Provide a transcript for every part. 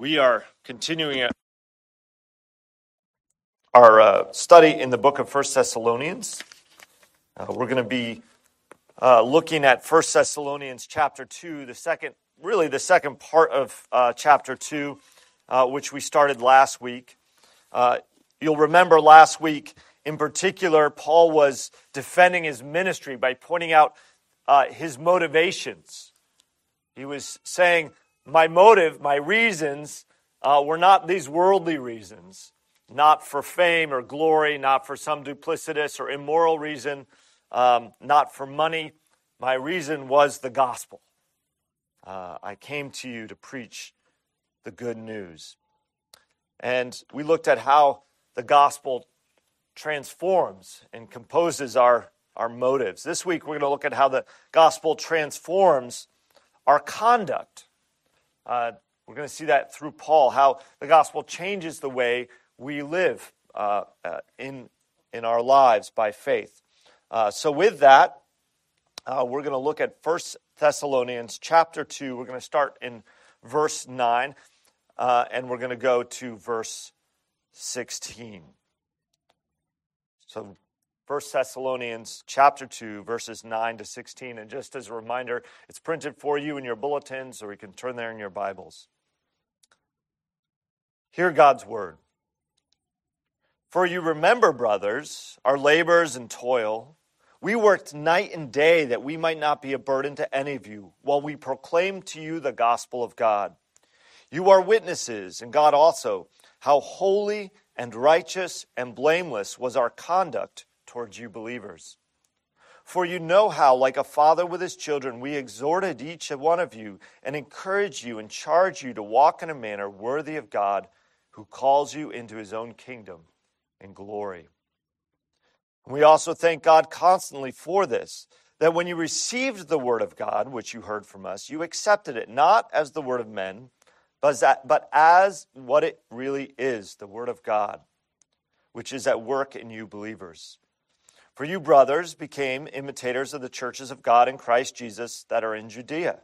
We are continuing our uh, study in the book of First Thessalonians. Uh, we're going to be uh, looking at First Thessalonians chapter 2, the second, really the second part of uh, chapter 2, uh, which we started last week. Uh, you'll remember last week, in particular, Paul was defending his ministry by pointing out his motivations. He was saying, my motive, my reasons uh, were not these worldly reasons, not for fame or glory, not for some duplicitous or immoral reason, um, not for money. My reason was the gospel. Uh, I came to you to preach the good news. And we looked at how the gospel transforms and composes our, our motives. This week, we're going to look at how the gospel transforms our conduct. Uh, we're going to see that through Paul, how the gospel changes the way we live uh, uh, in, in our lives by faith. Uh, so, with that, uh, we're going to look at 1 Thessalonians chapter 2. We're going to start in verse 9, uh, and we're going to go to verse 16. So, 1 Thessalonians chapter 2 verses 9 to 16 and just as a reminder it's printed for you in your bulletins or you can turn there in your Bibles. Hear God's word. For you remember brothers our labors and toil we worked night and day that we might not be a burden to any of you while we proclaim to you the gospel of God. You are witnesses and God also how holy and righteous and blameless was our conduct towards you believers. For you know how, like a father with his children, we exhorted each one of you and encouraged you and charged you to walk in a manner worthy of God who calls you into his own kingdom and glory. we also thank God constantly for this, that when you received the word of God, which you heard from us, you accepted it not as the word of men, but as what it really is the word of God, which is at work in you believers. For you, brothers, became imitators of the churches of God in Christ Jesus that are in Judea.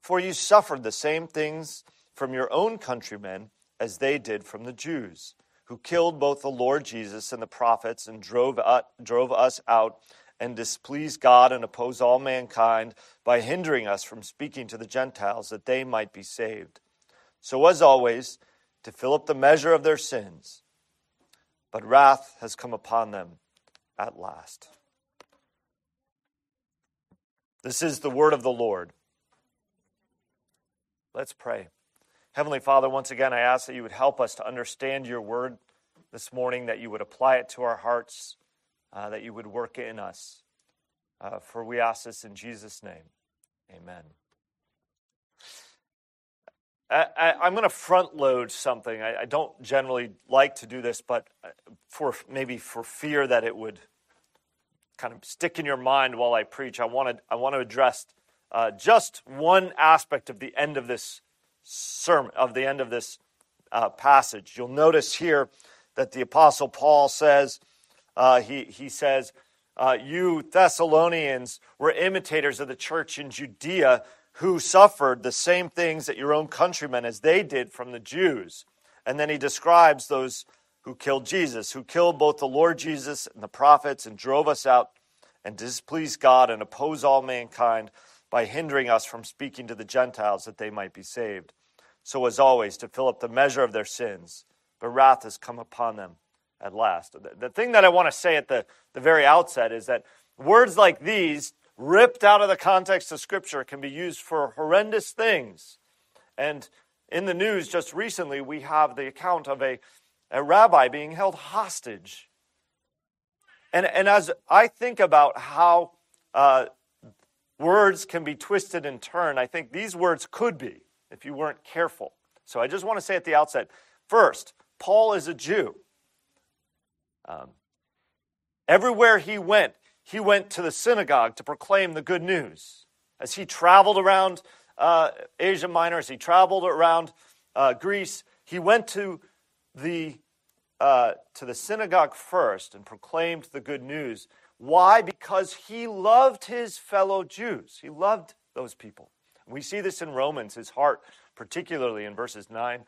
For you suffered the same things from your own countrymen as they did from the Jews, who killed both the Lord Jesus and the prophets and drove, drove us out and displeased God and opposed all mankind by hindering us from speaking to the Gentiles that they might be saved. So, as always, to fill up the measure of their sins. But wrath has come upon them at last. This is the word of the Lord. Let's pray. Heavenly Father, once again, I ask that you would help us to understand your word this morning, that you would apply it to our hearts, uh, that you would work in us. Uh, for we ask this in Jesus' name. Amen. I, am going to front load something. I, I, don't generally like to do this, but uh, for maybe for fear that it would kind of stick in your mind while I preach, I want to I want to address uh, just one aspect of the end of this sermon, of the end of this uh, passage. You'll notice here that the Apostle Paul says uh, he he says, uh, "You Thessalonians were imitators of the church in Judea." who suffered the same things that your own countrymen as they did from the Jews. And then he describes those who killed Jesus, who killed both the Lord Jesus and the prophets and drove us out and displeased God and oppose all mankind by hindering us from speaking to the Gentiles that they might be saved. So, as always, to fill up the measure of their sins, but wrath has come upon them at last. The thing that I want to say at the, the very outset is that words like these ripped out of the context of Scripture, can be used for horrendous things. And in the news just recently, we have the account of a, a rabbi being held hostage. And, and as I think about how uh, words can be twisted and turned, I think these words could be if you weren't careful. So I just want to say at the outset first, Paul is a Jew. Um, everywhere he went, he went to the synagogue to proclaim the good news. As he traveled around uh, Asia Minor, as he traveled around uh, Greece, he went to the, uh, to the synagogue first and proclaimed the good news. Why? Because he loved his fellow Jews. He loved those people. We see this in Romans, his heart, particularly in verses 9,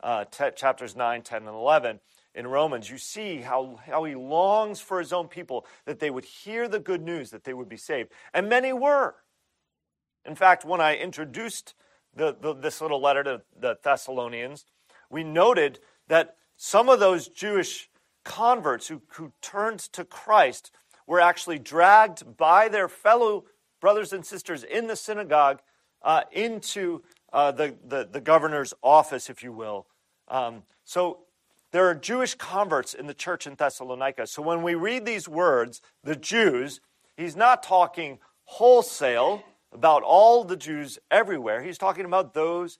uh, t- chapters 9, 10, and 11. In Romans, you see how, how he longs for his own people that they would hear the good news, that they would be saved. And many were. In fact, when I introduced the, the, this little letter to the Thessalonians, we noted that some of those Jewish converts who, who turned to Christ were actually dragged by their fellow brothers and sisters in the synagogue uh, into uh, the, the, the, governor's office, if you will. Um, so there are Jewish converts in the church in Thessalonica. So when we read these words, the Jews, he's not talking wholesale about all the Jews everywhere. He's talking about those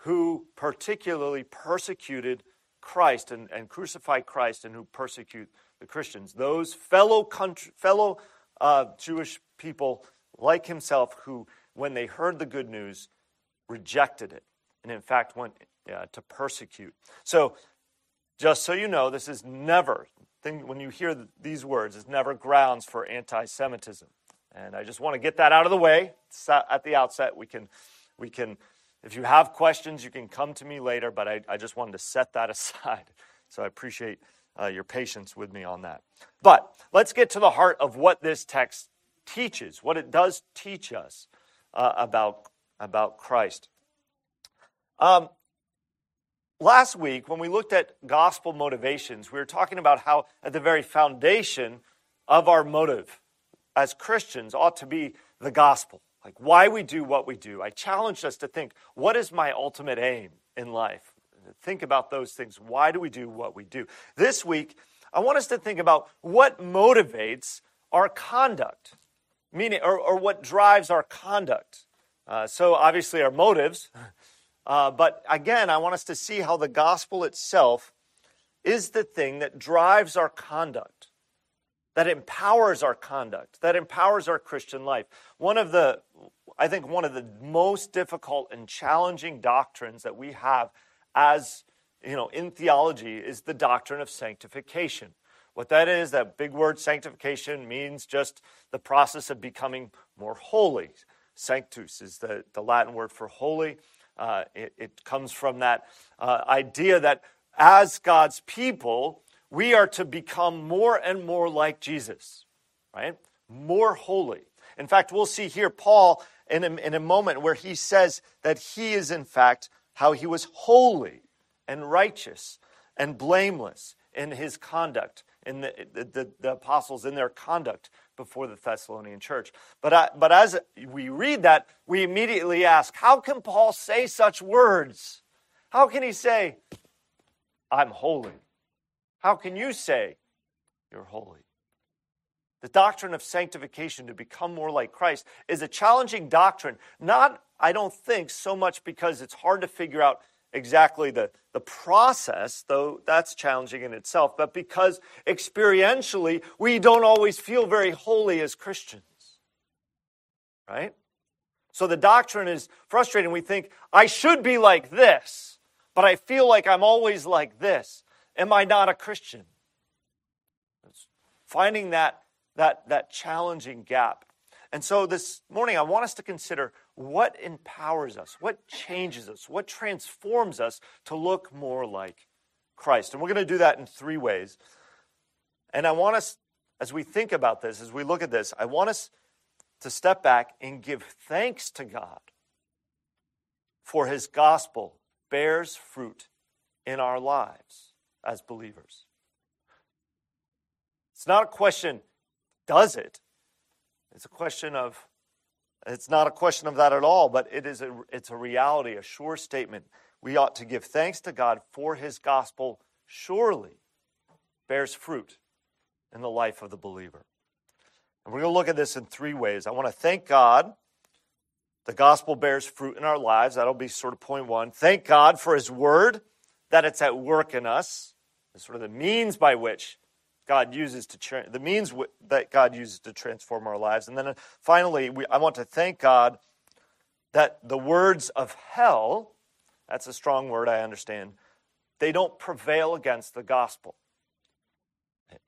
who particularly persecuted Christ and, and crucified Christ and who persecute the Christians. Those fellow, country, fellow uh, Jewish people like himself who, when they heard the good news, rejected it and, in fact, went uh, to persecute. So, just so you know, this is never, when you hear these words, is never grounds for anti Semitism. And I just want to get that out of the way at the outset. We can, we can, if you have questions, you can come to me later, but I, I just wanted to set that aside. So I appreciate uh, your patience with me on that. But let's get to the heart of what this text teaches, what it does teach us uh, about, about Christ. Um, last week, when we looked at gospel motivations, we were talking about how at the very foundation of our motive as Christians ought to be the gospel, like why we do what we do. I challenged us to think, what is my ultimate aim in life? Think about those things. Why do we do what we do? This week, I want us to think about what motivates our conduct, meaning, or, or what drives our conduct. Uh, so, obviously, our motives. Uh, but again, I want us to see how the gospel itself is the thing that drives our conduct that empowers our conduct, that empowers our Christian life. One of the, I think, one of the most difficult and challenging doctrines that we have as, you know, in theology is the doctrine of sanctification. What that is, that big word sanctification means just the process of becoming more holy. Sanctus is the, the Latin word for holy. Uh, it, it, comes from that uh, idea that as God's people, we are to become more and more like Jesus, right? More holy. In fact, we'll see here Paul in a, in a moment where he says that he is, in fact, how he was holy and righteous and blameless in his conduct, in the, the, the apostles in their conduct before the Thessalonian church. But, I, but as we read that, we immediately ask, how can Paul say such words? How can he say, I'm holy? How can you say you're holy? The doctrine of sanctification to become more like Christ is a challenging doctrine, not, I don't think, so much because it's hard to figure out exactly the, the process, though that's challenging in itself, but because experientially we don't always feel very holy as Christians. Right? So the doctrine is frustrating. We think, I should be like this, but I feel like I'm always like this. Am I not a Christian? It's finding that, that, that challenging gap. And so this morning, I want us to consider what empowers us, what changes us, what transforms us to look more like Christ. And we're going to do that in three ways. And I want us, as we think about this, as we look at this, I want us to step back and give thanks to God for his gospel bears fruit in our lives as believers. It's not a question, does it? It's a question of, it's not a question of that at all, but it is a, it's a reality, a sure statement. We ought to give thanks to God for his gospel surely bears fruit in the life of the believer. And we're going to look at this in three ways. I want to thank God. The gospel bears fruit in our lives. That'll be sort of point one. Thank God for his word, that it's at work in us is sort of the means by which God uses to the means w- that God uses to transform our lives. And then uh, finally, we, I want to thank God that the words of hell, that's a strong word, I understand, they don't prevail against the gospel.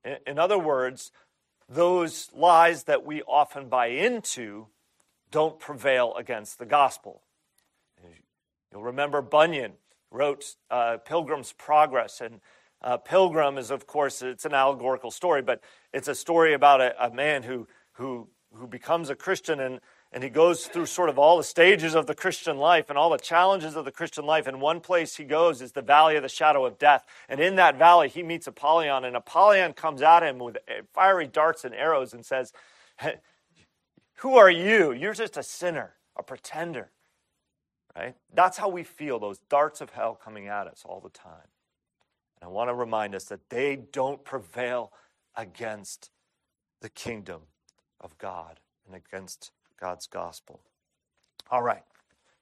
In, in other words, those lies that we often buy into don't prevail against the gospel. You'll remember Bunyan wrote uh, Pilgrim's Progress, and uh, Pilgrim is, of course, it's an allegorical story, but it's a story about a, a man who, who, who becomes a Christian and, and he goes through sort of all the stages of the Christian life and all the challenges of the Christian life. And one place he goes is the valley of the shadow of death. And in that valley, he meets Apollyon, and Apollyon comes at him with fiery darts and arrows and says, Who are you? You're just a sinner, a pretender. Right? That's how we feel, those darts of hell coming at us all the time. And I want to remind us that they don't prevail against the kingdom of God and against God's gospel. All right.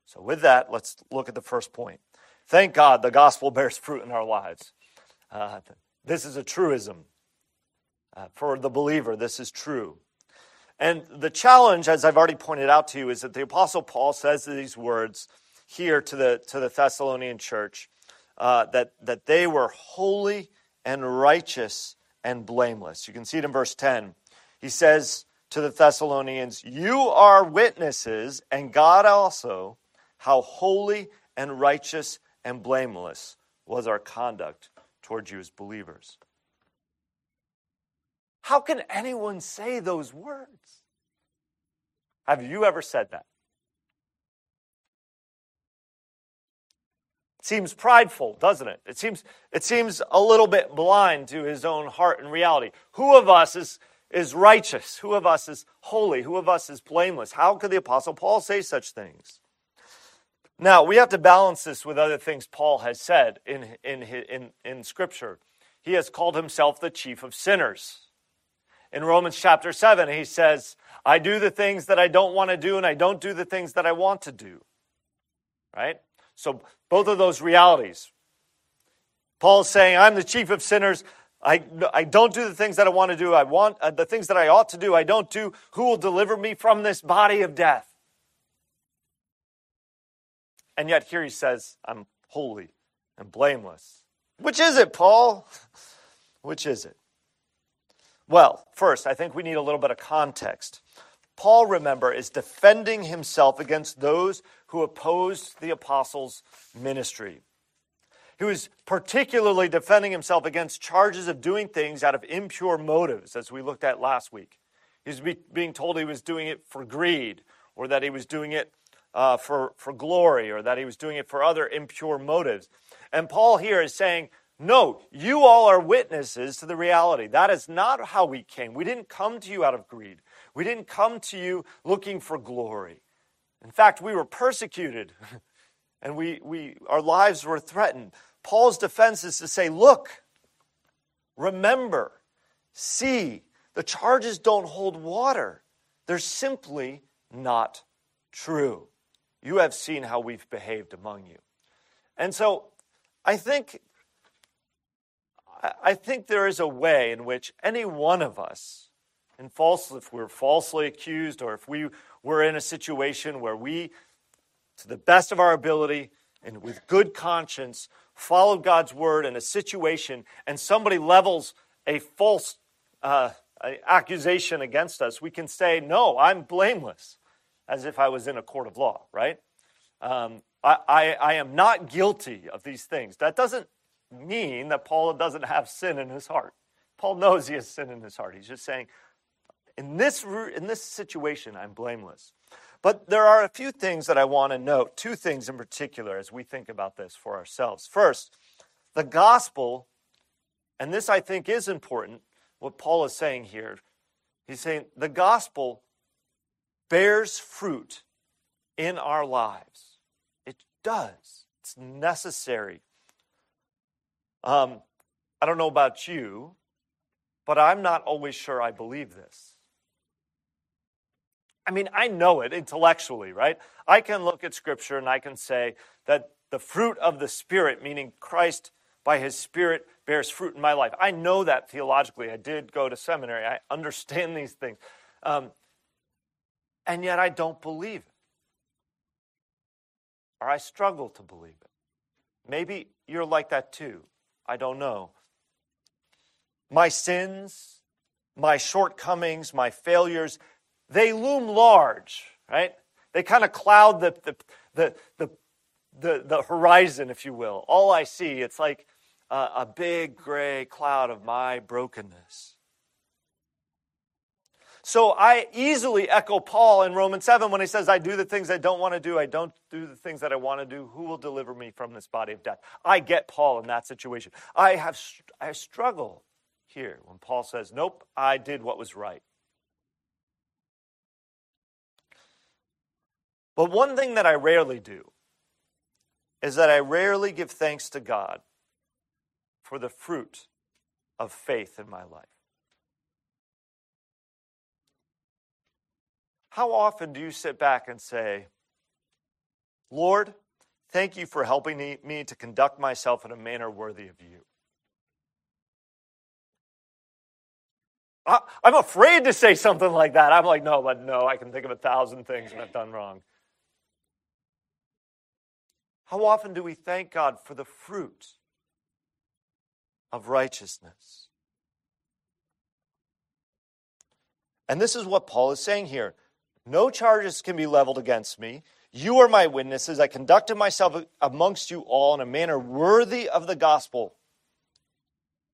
So, with that, let's look at the first point. Thank God the gospel bears fruit in our lives. Uh, this is a truism. Uh, for the believer, this is true. And the challenge, as I've already pointed out to you, is that the Apostle Paul says these words here to the, to the Thessalonian church uh, that, that they were holy and righteous and blameless. You can see it in verse 10. He says to the Thessalonians, You are witnesses, and God also, how holy and righteous and blameless was our conduct toward you as believers. How can anyone say those words? Have you ever said that? Seems prideful, doesn't it? It seems, it seems a little bit blind to his own heart and reality. Who of us is, is righteous? Who of us is holy? Who of us is blameless? How could the Apostle Paul say such things? Now, we have to balance this with other things Paul has said in, in, in, in Scripture. He has called himself the chief of sinners. In Romans chapter 7, he says, I do the things that I don't want to do, and I don't do the things that I want to do. Right? So, both of those realities. Paul's saying, I'm the chief of sinners. I, I don't do the things that I want to do. I want uh, the things that I ought to do. I don't do. Who will deliver me from this body of death? And yet, here he says, I'm holy and blameless. Which is it, Paul? Which is it? Well, first, I think we need a little bit of context. Paul, remember, is defending himself against those who opposed the apostles' ministry. He was particularly defending himself against charges of doing things out of impure motives, as we looked at last week. He was being told he was doing it for greed, or that he was doing it uh, for, for glory, or that he was doing it for other impure motives. And Paul here is saying, no, you all are witnesses to the reality. That is not how we came. We didn't come to you out of greed. We didn't come to you looking for glory. In fact, we were persecuted and we, we, our lives were threatened. Paul's defense is to say, look, remember, see, the charges don't hold water. They're simply not true. You have seen how we've behaved among you. And so I think I think there is a way in which any one of us and false, if we're falsely accused or if we were in a situation where we, to the best of our ability and with good conscience, followed God's word in a situation and somebody levels a false uh, accusation against us, we can say, No, I'm blameless, as if I was in a court of law, right? Um, I, I, I am not guilty of these things. That doesn't mean that Paul doesn't have sin in his heart. Paul knows he has sin in his heart. He's just saying, in this, in this situation, I'm blameless. But there are a few things that I want to note, two things in particular, as we think about this for ourselves. First, the gospel, and this I think is important, what Paul is saying here. He's saying the gospel bears fruit in our lives. It does, it's necessary. Um, I don't know about you, but I'm not always sure I believe this. I mean, I know it intellectually, right? I can look at Scripture and I can say that the fruit of the Spirit, meaning Christ by His Spirit, bears fruit in my life. I know that theologically. I did go to seminary, I understand these things. Um, and yet I don't believe it. Or I struggle to believe it. Maybe you're like that too. I don't know. My sins, my shortcomings, my failures, they loom large, right? They kind of cloud the, the, the, the, the, the horizon, if you will. All I see, it's like a, a big gray cloud of my brokenness. So I easily echo Paul in Romans 7 when he says, I do the things I don't want to do. I don't do the things that I want to do. Who will deliver me from this body of death? I get Paul in that situation. I have I struggle here when Paul says, Nope, I did what was right. But one thing that I rarely do is that I rarely give thanks to God for the fruit of faith in my life. How often do you sit back and say, Lord, thank you for helping me to conduct myself in a manner worthy of you? I'm afraid to say something like that. I'm like, no, but no, I can think of a thousand things that I've done wrong. How often do we thank God for the fruit of righteousness? And this is what Paul is saying here. No charges can be leveled against me. You are my witnesses. I conducted myself amongst you all in a manner worthy of the gospel.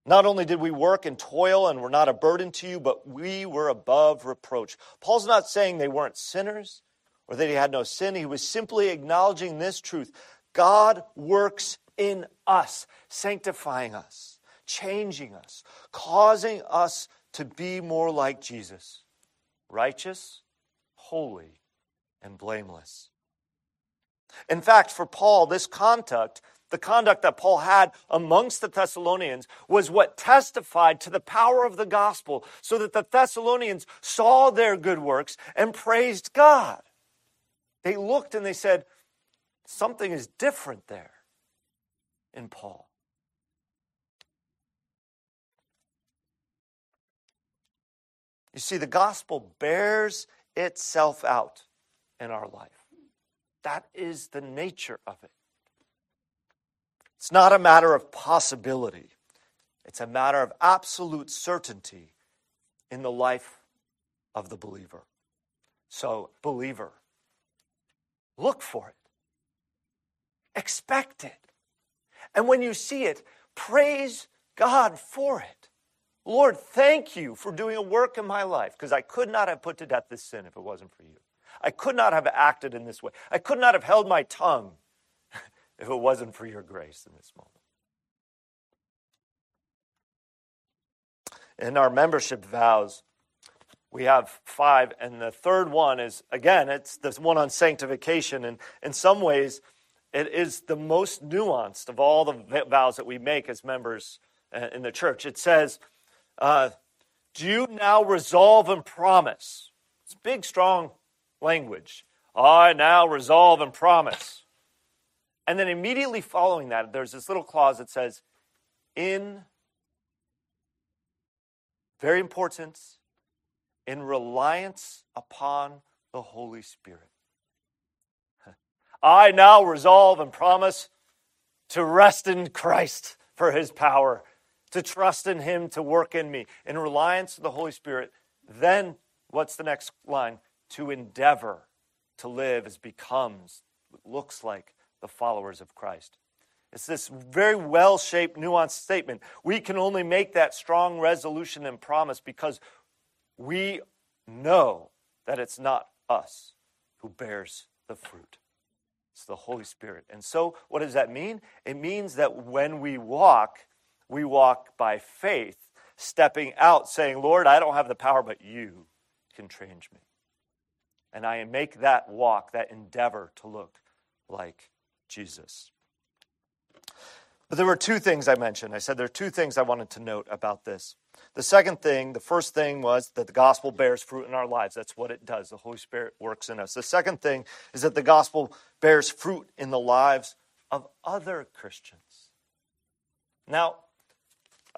Not only did we work and toil and were not a burden to you, but we were above reproach. Paul's not saying they weren't sinners or that he had no sin. He was simply acknowledging this truth God works in us, sanctifying us, changing us, causing us to be more like Jesus, righteous holy, and blameless. In fact, for Paul, this conduct, the conduct that Paul had amongst the Thessalonians, was what testified to the power of the gospel, so that the Thessalonians saw their good works and praised God. They looked and they said, Something is different there in Paul. You see, the gospel bears itself out in our life. That is the nature of it. It's not a matter of possibility, it's a matter of absolute certainty in the life of the believer. So, believer, look for it, expect it. And when you see it, praise God for it. Lord, thank you for doing a work in my life because I could not have put to death this sin if it wasn't for you. I could not have acted in this way. I could not have held my tongue if it wasn't for your grace in this moment. In our membership vows, we have five, and the third one is again, it's this one on sanctification. And in some ways, it is the most nuanced of all the vows that we make as members uh, in the church. It says, uh, do you now resolve and promise? It's big, strong language. I now resolve and promise. And then immediately following that, there's this little clause that says, in, very important, in reliance upon the Holy Spirit. I now resolve and promise to rest in Christ for his power to trust in Him to work in me, in reliance to the Holy Spirit. Then, what's the next line? To endeavor to live as becomes, looks like the followers of Christ. It's this very well shaped, nuanced statement. We can only make that strong resolution and promise because we know that it's not us who bears the fruit. It's the Holy Spirit. And so, what does that mean? It means that when we walk we walk by faith, stepping out, saying, Lord, I don't have the power, but you can change me. And I make that walk, that endeavor to look like Jesus. But there were two things I mentioned. I said there are two things I wanted to note about this. The second thing, the first thing was that the gospel bears fruit in our lives. That's what it does. The Holy Spirit works in us. The second thing is that the gospel bears fruit in the lives of other Christians. Now,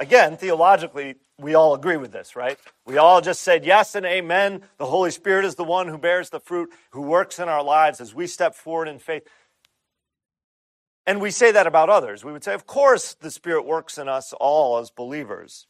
Again, theologically, we all agree with this, right? We all just said yes and amen. The Holy Spirit is the one who bears the fruit, who works in our lives as we step forward in faith. And we say that about others. We would say, of course, the Spirit works in us all as believers.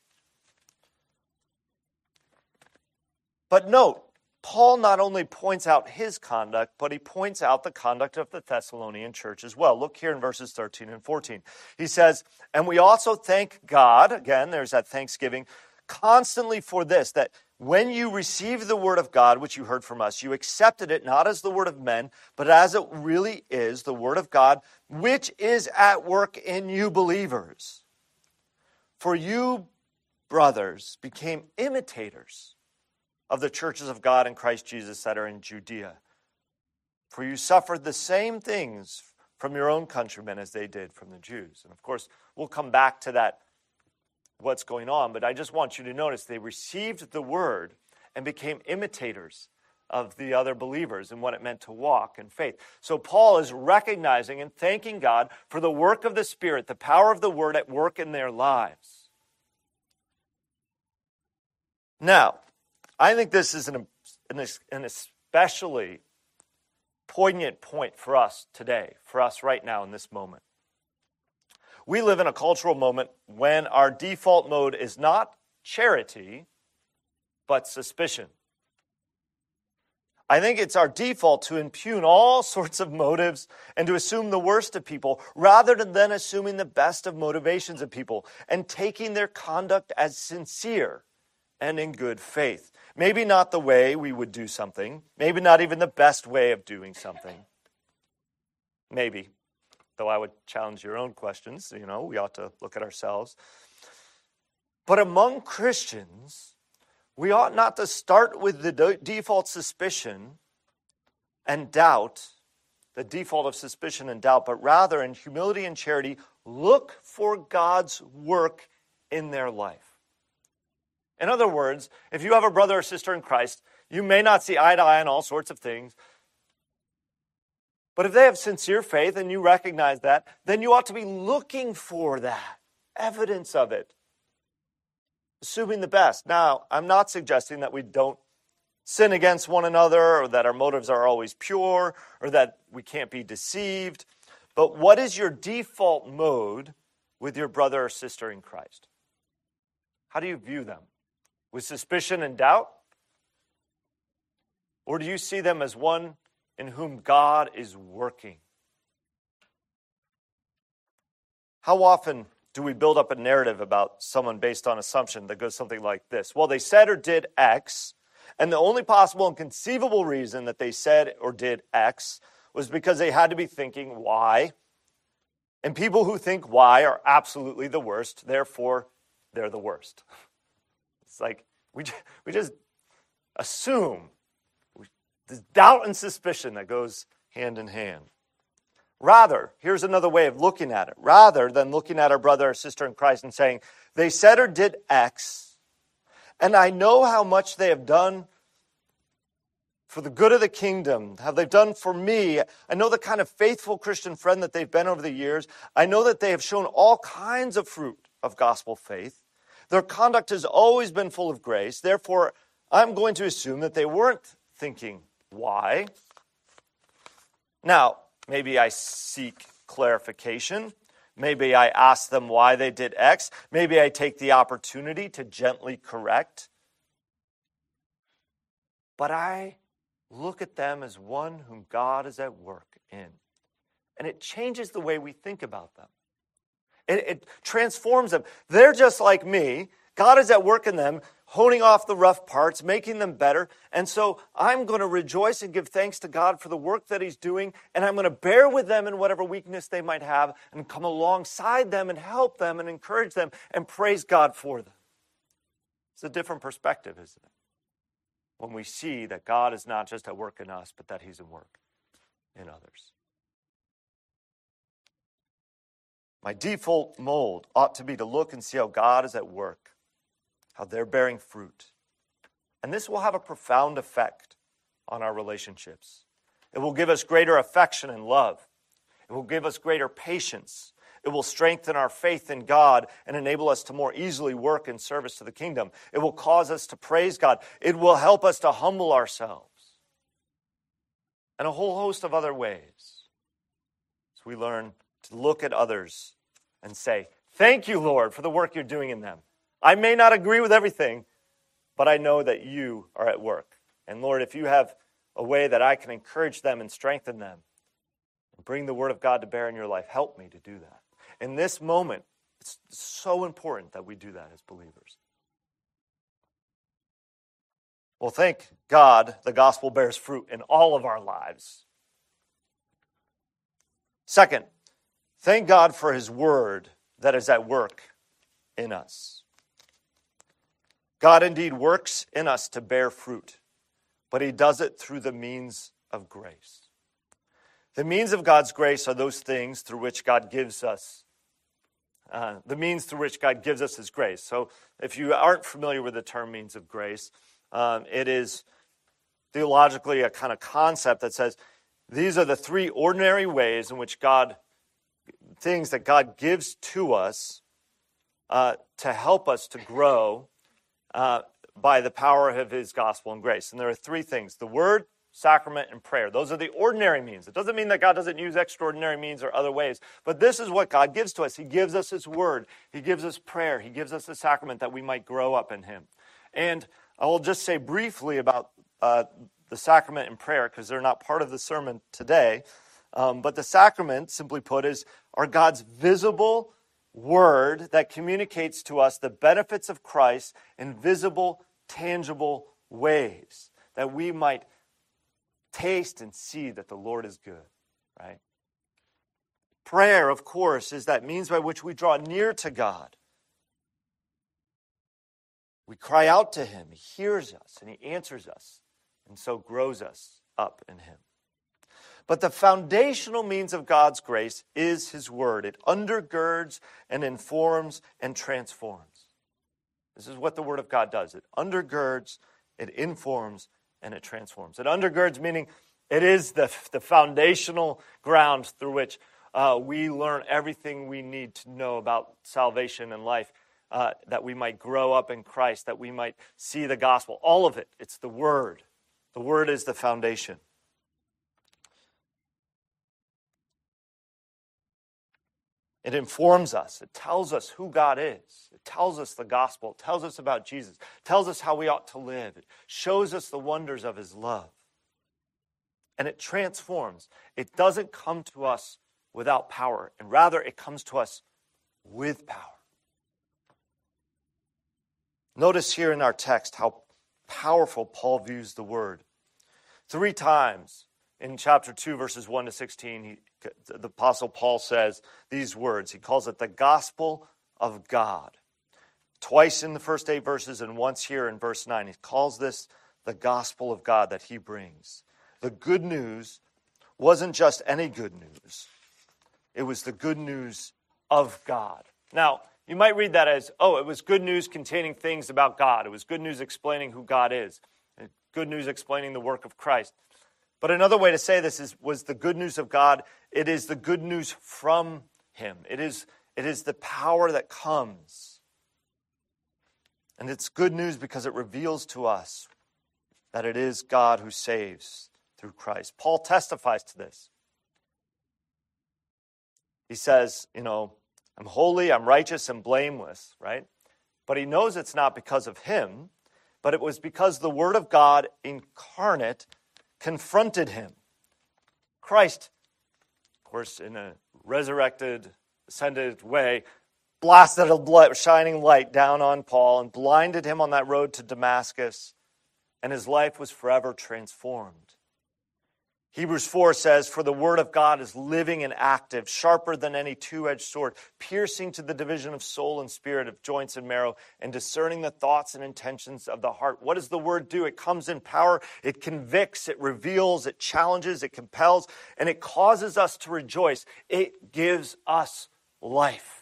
But note, Paul not only points out his conduct, but he points out the conduct of the Thessalonian church as well. Look here in verses 13 and 14. He says, And we also thank God, again, there's that thanksgiving, constantly for this, that when you received the word of God, which you heard from us, you accepted it not as the word of men, but as it really is, the word of God, which is at work in you believers. For you, brothers, became imitators of the churches of God in Christ Jesus that are in Judea. For you suffered the same things from your own countrymen as they did from the Jews. And of course, we'll come back to that, what's going on, but I just want you to notice they received the word and became imitators of the other believers and what it meant to walk in faith. So Paul is recognizing and thanking God for the work of the Spirit, the power of the word at work in their lives. Now, I think this is an, an especially poignant point for us today, for us right now in this moment. We live in a cultural moment when our default mode is not charity, but suspicion. I think it's our default to impugn all sorts of motives and to assume the worst of people rather than then assuming the best of motivations of people and taking their conduct as sincere and in good faith. Maybe not the way we would do something, maybe not even the best way of doing something. Maybe, though I would challenge your own questions. You know, we ought to look at ourselves. But among Christians, we ought not to start with the default suspicion and doubt, the default of suspicion and doubt, but rather in humility and charity, look for God's work in their life. In other words, if you have a brother or sister in Christ, you may not see eye to eye on all sorts of things. But if they have sincere faith and you recognize that, then you ought to be looking for that evidence of it, assuming the best. Now, I'm not suggesting that we don't sin against one another or that our motives are always pure or that we can't be deceived. But what is your default mode with your brother or sister in Christ? How do you view them? With suspicion and doubt? Or do you see them as one in whom God is working? How often do we build up a narrative about someone based on assumption that goes something like this? Well, they said or did X, and the only possible and conceivable reason that they said or did X was because they had to be thinking Y. And people who think Y are absolutely the worst, therefore, they're the worst. It's like we just, we just assume. There's doubt and suspicion that goes hand in hand. Rather, here's another way of looking at it. Rather than looking at our brother or sister in Christ and saying, they said or did X, and I know how much they have done for the good of the kingdom, how they've done for me. I know the kind of faithful Christian friend that they've been over the years. I know that they have shown all kinds of fruit of gospel faith. Their conduct has always been full of grace. Therefore, I'm going to assume that they weren't thinking, Y? Now, maybe I seek clarification. Maybe I ask them why they did X. Maybe I take the opportunity to gently correct. But I look at them as one whom God is at work in. And it changes the way we think about them. It, it transforms them. They're just like me. God is at work in them, honing off the rough parts, making them better. And so I'm going to rejoice and give thanks to God for the work that He's doing. And I'm going to bear with them in whatever weakness they might have and come alongside them and help them and encourage them and praise God for them. It's a different perspective, isn't it? When we see that God is not just at work in us, but that He's at work in others. My default mold ought to be to look and see how God is at work, how they're bearing fruit. And this will have a profound effect on our relationships. It will give us greater affection and love. It will give us greater patience. It will strengthen our faith in God and enable us to more easily work in service to the kingdom. It will cause us to praise God. It will help us to humble ourselves. And a whole host of other ways. As we learn to look at others and say, Thank you, Lord, for the work you're doing in them. I may not agree with everything, but I know that you are at work And Lord, if you have a way that I can encourage them and strengthen them and bring the word of God to bear in your life, help me to do that. In this moment, it's so important that we do that as believers. Well, thank God the gospel bears fruit in all of our lives. Second, thank God for his word that is at work in us. God indeed works in us to bear fruit, but he does it through the means of grace. The means of God's grace are those things through which God gives us, uh, the means through which God gives us his grace. So if you aren't familiar with the term means of grace, um, it is theologically a kind of concept that says these are the three ordinary ways in which God, things that God gives to us uh, to help us to grow uh, by the power of His gospel and grace. And there are three things the Word, sacrament, and prayer. Those are the ordinary means. It doesn't mean that God doesn't use extraordinary means or other ways, but this is what God gives to us. He gives us His Word, He gives us prayer, He gives us the sacrament that we might grow up in Him. And I will just say briefly about uh, the sacrament and prayer because they're not part of the sermon today. Um, but the sacrament, simply put, is are God's visible word that communicates to us the benefits of Christ in visible, tangible ways that we might taste and see that the Lord is good, right? Prayer, of course, is that means by which we draw near to God. We cry out to him, he hears us, and he answers us, and so grows us up in him. But the foundational means of God's grace is his word. It undergirds and informs and transforms. This is what the word of God does it undergirds, it informs, and it transforms. It undergirds, meaning it is the, the foundational ground through which uh, we learn everything we need to know about salvation and life uh, that we might grow up in Christ, that we might see the gospel. All of it. It's the Word. The Word is the foundation. It informs us. It tells us who God is. It tells us the gospel. It tells us about Jesus. It tells us how we ought to live. It shows us the wonders of his love. And it transforms. It doesn't come to us without power, and rather it comes to us with power. Notice here in our text how powerful Paul views the word. Three times in chapter 2, verses 1 to 16, he, the Apostle Paul says these words. He calls it the gospel of God. Twice in the first eight verses, and once here in verse 9, he calls this the gospel of God that he brings. The good news wasn't just any good news, it was the good news of God. Now, you might read that as, oh, it was good news containing things about God. It was good news explaining who God is, good news explaining the work of Christ. But another way to say this is was the good news of God. It is the good news from Him. It is, it is the power that comes. And it's good news because it reveals to us that it is God who saves through Christ. Paul testifies to this. He says, you know, I'm holy, I'm righteous, and blameless, right? But he knows it's not because of him, but it was because the Word of God incarnate confronted him. Christ, of course, in a resurrected, ascended way, blasted a shining light down on Paul and blinded him on that road to Damascus, and his life was forever transformed. Hebrews 4 says, For the word of God is living and active, sharper than any two edged sword, piercing to the division of soul and spirit, of joints and marrow, and discerning the thoughts and intentions of the heart. What does the word do? It comes in power, it convicts, it reveals, it challenges, it compels, and it causes us to rejoice. It gives us life.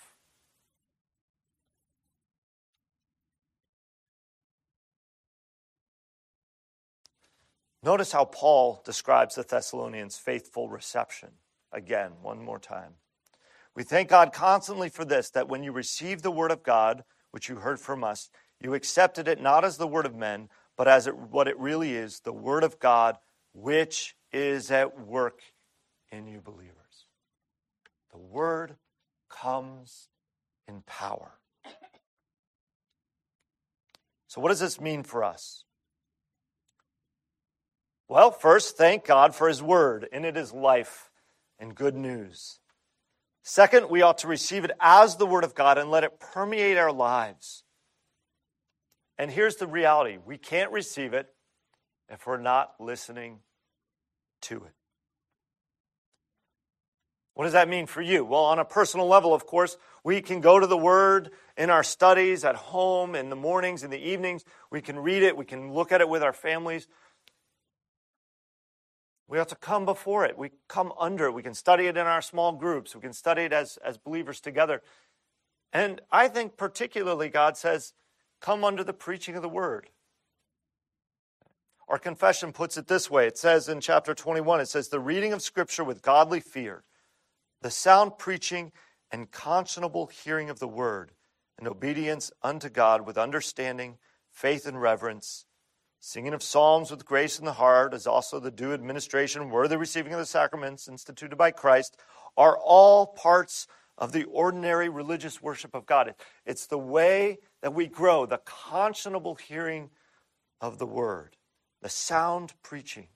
Notice how Paul describes the Thessalonians' faithful reception. Again, one more time. We thank God constantly for this that when you received the word of God, which you heard from us, you accepted it not as the word of men, but as it, what it really is the word of God, which is at work in you believers. The word comes in power. So, what does this mean for us? Well, first, thank God for His Word. and it is life and good news. Second, we ought to receive it as the Word of God and let it permeate our lives. And here's the reality we can't receive it if we're not listening to it. What does that mean for you? Well, on a personal level, of course, we can go to the Word in our studies at home, in the mornings, in the evenings. We can read it, we can look at it with our families. We have to come before it. We come under it. We can study it in our small groups. We can study it as, as believers together. And I think, particularly, God says, come under the preaching of the Word. Our confession puts it this way it says in chapter 21, it says, the reading of Scripture with godly fear the sound preaching and conscionable hearing of the word, and obedience unto God with understanding, faith, and reverence, singing of psalms with grace in the heart, as also the due administration, worthy receiving of the sacraments instituted by Christ, are all parts of the ordinary religious worship of God. It's the way that we grow, the conscionable hearing of the word, the sound preaching.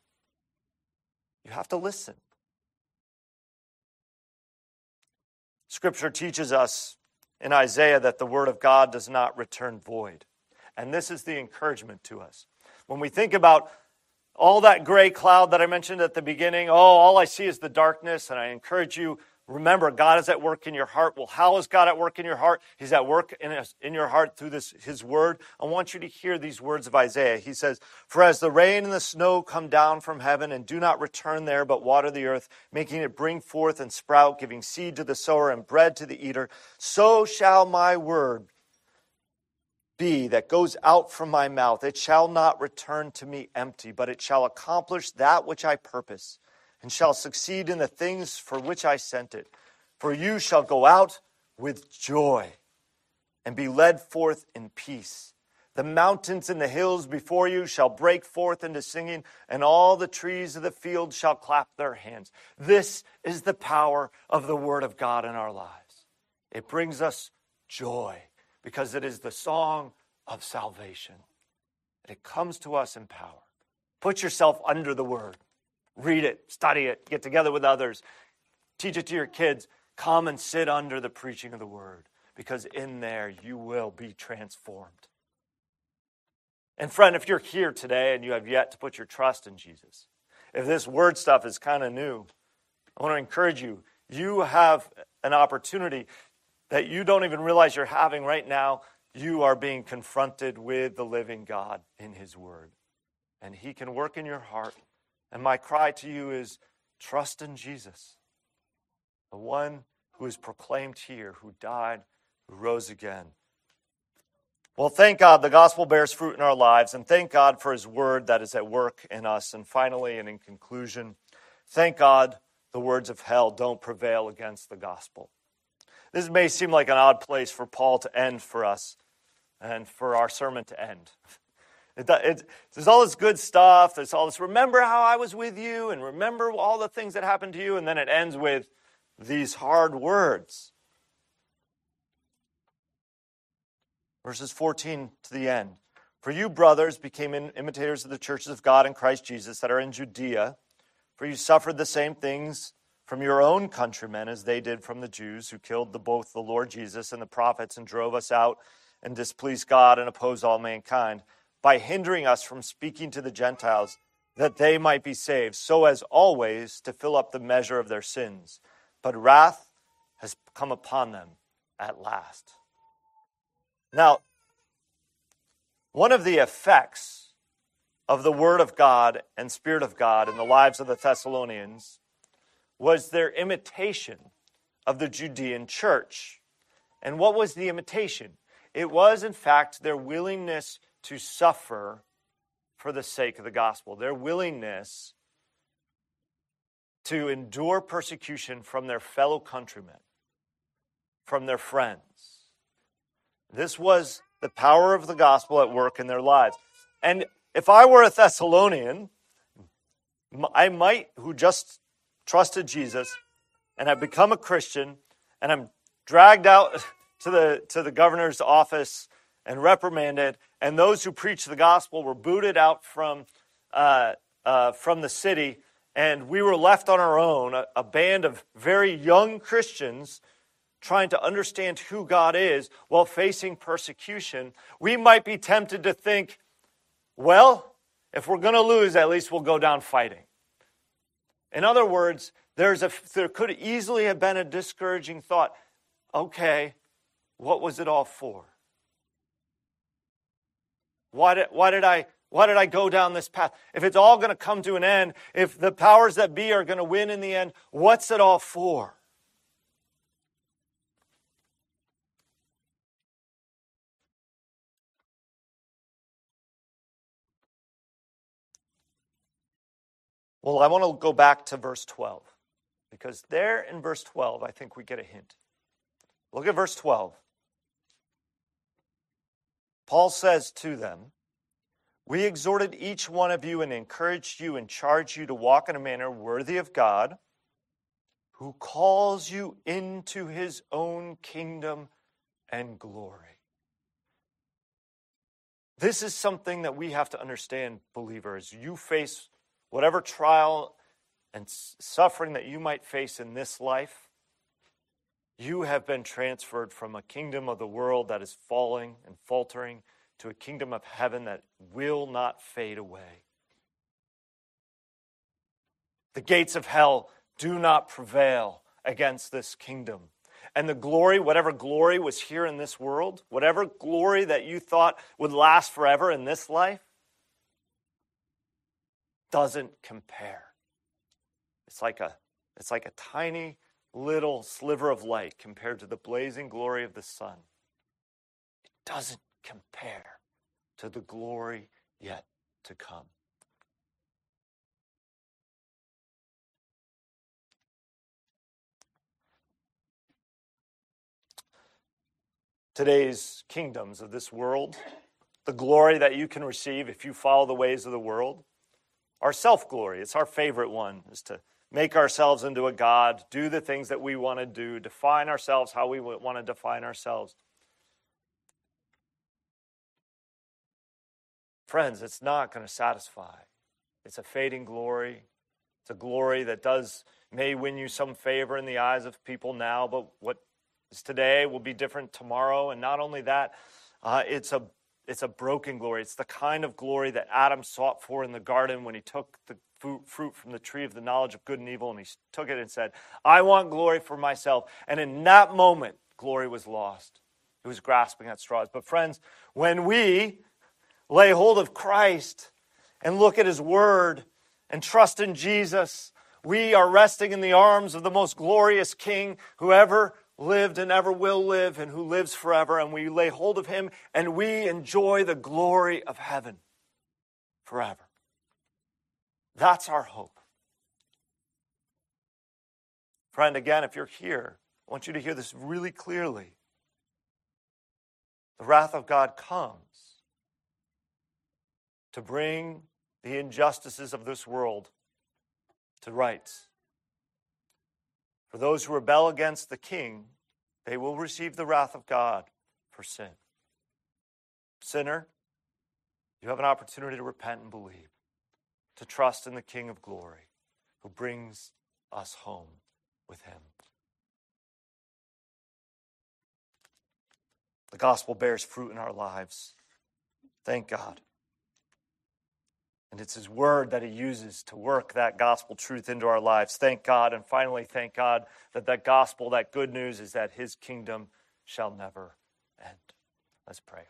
You have to listen. Scripture teaches us in Isaiah that the Word of God does not return void. And this is the encouragement to us. When we think about all that gray cloud that I mentioned at the beginning, oh, all I see is the darkness, and I encourage you Remember, God is at work in your heart. Well, how is God at work in your heart? He's at work in, in your heart through this, His word. I want you to hear these words of Isaiah. He says, For as the rain and the snow come down from heaven and do not return there, but water the earth, making it bring forth and sprout, giving seed to the sower and bread to the eater, so shall my word be that goes out from my mouth. It shall not return to me empty, but it shall accomplish that which I purpose and shall succeed in the things for which I sent it. For you shall go out with joy and be led forth in peace. The mountains and the hills before you shall break forth into singing, and all the trees of the field shall clap their hands. This is the power of the Word of God in our lives. It brings us joy because it is the song of salvation. It comes to us in power. Put yourself under the Word. Read it, study it, get together with others, teach it to your kids. Come and sit under the preaching of the word because in there you will be transformed. And friend, if you're here today and you have yet to put your trust in Jesus, if this word stuff is kind of new, I want to encourage you. You have an opportunity that you don't even realize you're having right now. You are being confronted with the living God in His Word. And He can work in your heart and my cry to you is trust in Jesus, the one who is proclaimed here, who died, who rose again. Well, thank God the gospel bears fruit in our lives, and thank God for his word that is at work in us. And finally, and in conclusion, thank God the words of hell don't prevail against the gospel. This may seem like an odd place for Paul to end for us and for our sermon to end. It, it, there's all this good stuff. There's all this, remember how I was with you, and remember all the things that happened to you. And then it ends with these hard words. Verses 14 to the end. For you, brothers, became imitators of the churches of God in Christ Jesus that are in Judea, for you suffered the same things from your own countrymen as they did from the Jews, who killed the, both the Lord Jesus and the prophets and drove us out and displeased God and opposed all mankind by hindering us from speaking to the Gentiles that they might be saved, so as always to fill up the measure of their sins. But wrath has come upon them at last. Now, one of the effects of the Word of God and Spirit of God in the lives of the Thessalonians was their imitation of the Judean church. And what was the imitation? It was, in fact, their willingness to suffer for the sake of the gospel, their willingness to endure persecution from their fellow countrymen, from their friends. This was the power of the gospel at work in their lives. And if I were a Thessalonian, I might, who just trusted Jesus and have become a Christian, and I'm dragged out to the, to the governor's office and reprimanded, and those who preached the gospel were booted out from uh, uh, from the city, and we were left on our own, a, a band of very young Christians trying to understand who God is while facing persecution, we might be tempted to think, well, if we're going to lose, at least we'll go down fighting. In other words, there's a, there could easily have been a discouraging thought okay, what was it all for? Why did, why did I why did I go down this path? If it's all going to come to an end, if the powers that be are going to win in the end, what's it all for? Well, I want to go back to verse 12 because there in verse 12, I think we get a hint. Look at verse 12. Paul says to them, we exhorted each one of you and encouraged you and charged you to walk in a manner worthy of God, who calls you into his own kingdom and glory. This is something that we have to understand, believers. You face whatever trial and suffering that you might face in this life. You have been transferred from a kingdom of the world that is falling and faltering to a kingdom of heaven that will not fade away. The gates of hell do not prevail against this kingdom. And the glory, whatever glory was here in this world, whatever glory that you thought would last forever in this life, doesn't compare. It's like a, it's like a tiny little sliver of light compared to the blazing glory of the sun. It doesn't compare to the glory yet to come. Today's kingdoms of this world, the glory that you can receive if you follow the ways of the world, our self glory. It's our favorite one, is to make ourselves into a God, do the things that we want to do, define ourselves how we want to define ourselves. Friends, it's not going to satisfy. It's a fading glory. It's a glory that does may win you some favor in the eyes of people now, but what is today will be different tomorrow. And not only that, uh, it's a it's a broken glory. It's the kind of glory that Adam sought for in the garden when he took the fruit from the tree of the knowledge of good and evil, and he took it and said, "I want glory for myself." And in that moment, glory was lost. He was grasping at straws. But friends, when we lay hold of Christ and look at His Word and trust in Jesus, we are resting in the arms of the most glorious King who ever lived and ever will live and who lives forever. And we lay hold of Him and we enjoy the glory of heaven forever. That's our hope. Friend, again, if you're here, I want you to hear this really clearly. The wrath of God comes to bring the injustices of this world to rights. For those who rebel against the king, they will receive the wrath of God for sin. Sinner, you have an opportunity to repent and believe, to trust in the King of glory who brings us home with him. The gospel bears fruit in our lives. Thank God. And it's His Word that He uses to work that gospel truth into our lives. Thank God. And finally, thank God that that gospel, that good news, is that His kingdom shall never end. Let's pray.